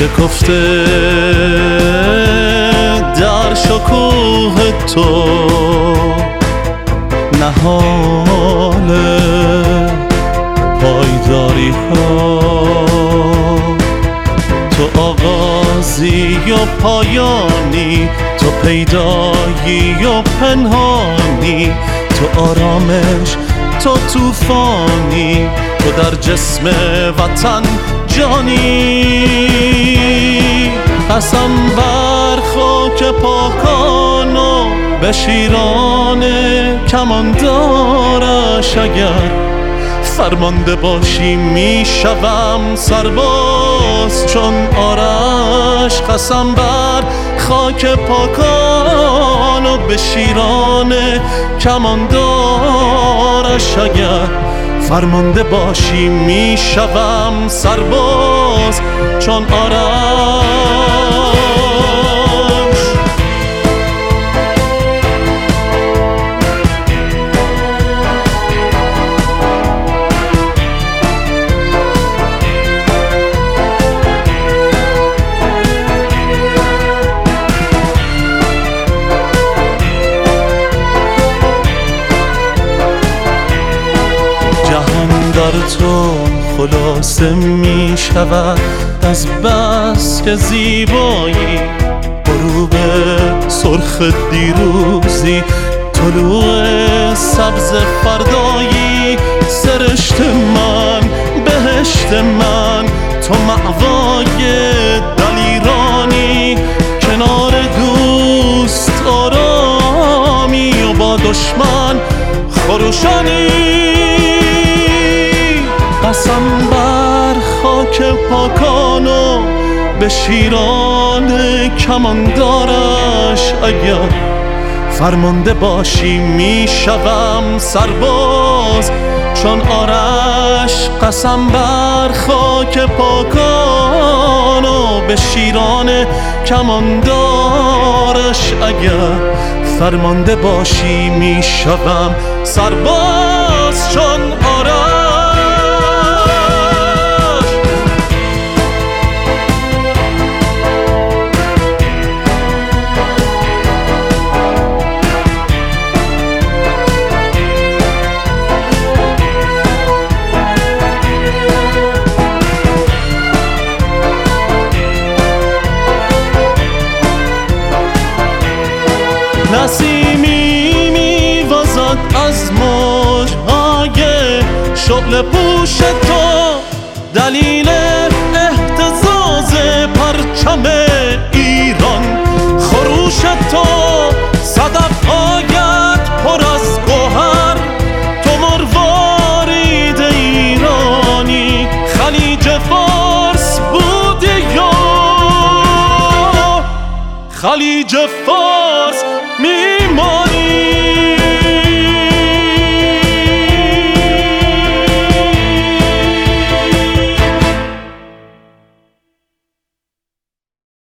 نشسته در شکوه تو. نهال پایداری ها. تو آغازی و پایانی تو پیدایی و پنهانی تو آرامش تو توفانی تو در جسم وطن جانی. قسم بر خاک پاکان و به شیران کماندارش اگر فرمانده باشی می‌شوم سرباز چون آرش. قسم بر خاک پاکان و به شیران کماندارش اگر فرمانده باشی می‌شوم سرباز. چون آرش در تو خلاصه می شود. از بس که زیبایی غروب سرخ دیروزی طلوع سبز فردایی. سرشت من بهشت من تو معوای دلیرانی. کنار دوست آرامی و با دشمن خروشانی. قسم بر خاک پاکانو به شیران کماندارش. اگر فرمانده باشی می‌شوم سرباز. چون آرش قسم بر خاک پاکانو به شیران کماندارش. اگر فرمانده باشی می‌شوم سرباز. نسیمی میوازد از موجهای شغل پوش تو. دلیل احتزاز پرچم ایران خروش تو. صدف آید پر از گوهر تو مروارید ایرانی. خلیج فارس بودی یا؟ خلیج فارس 미모니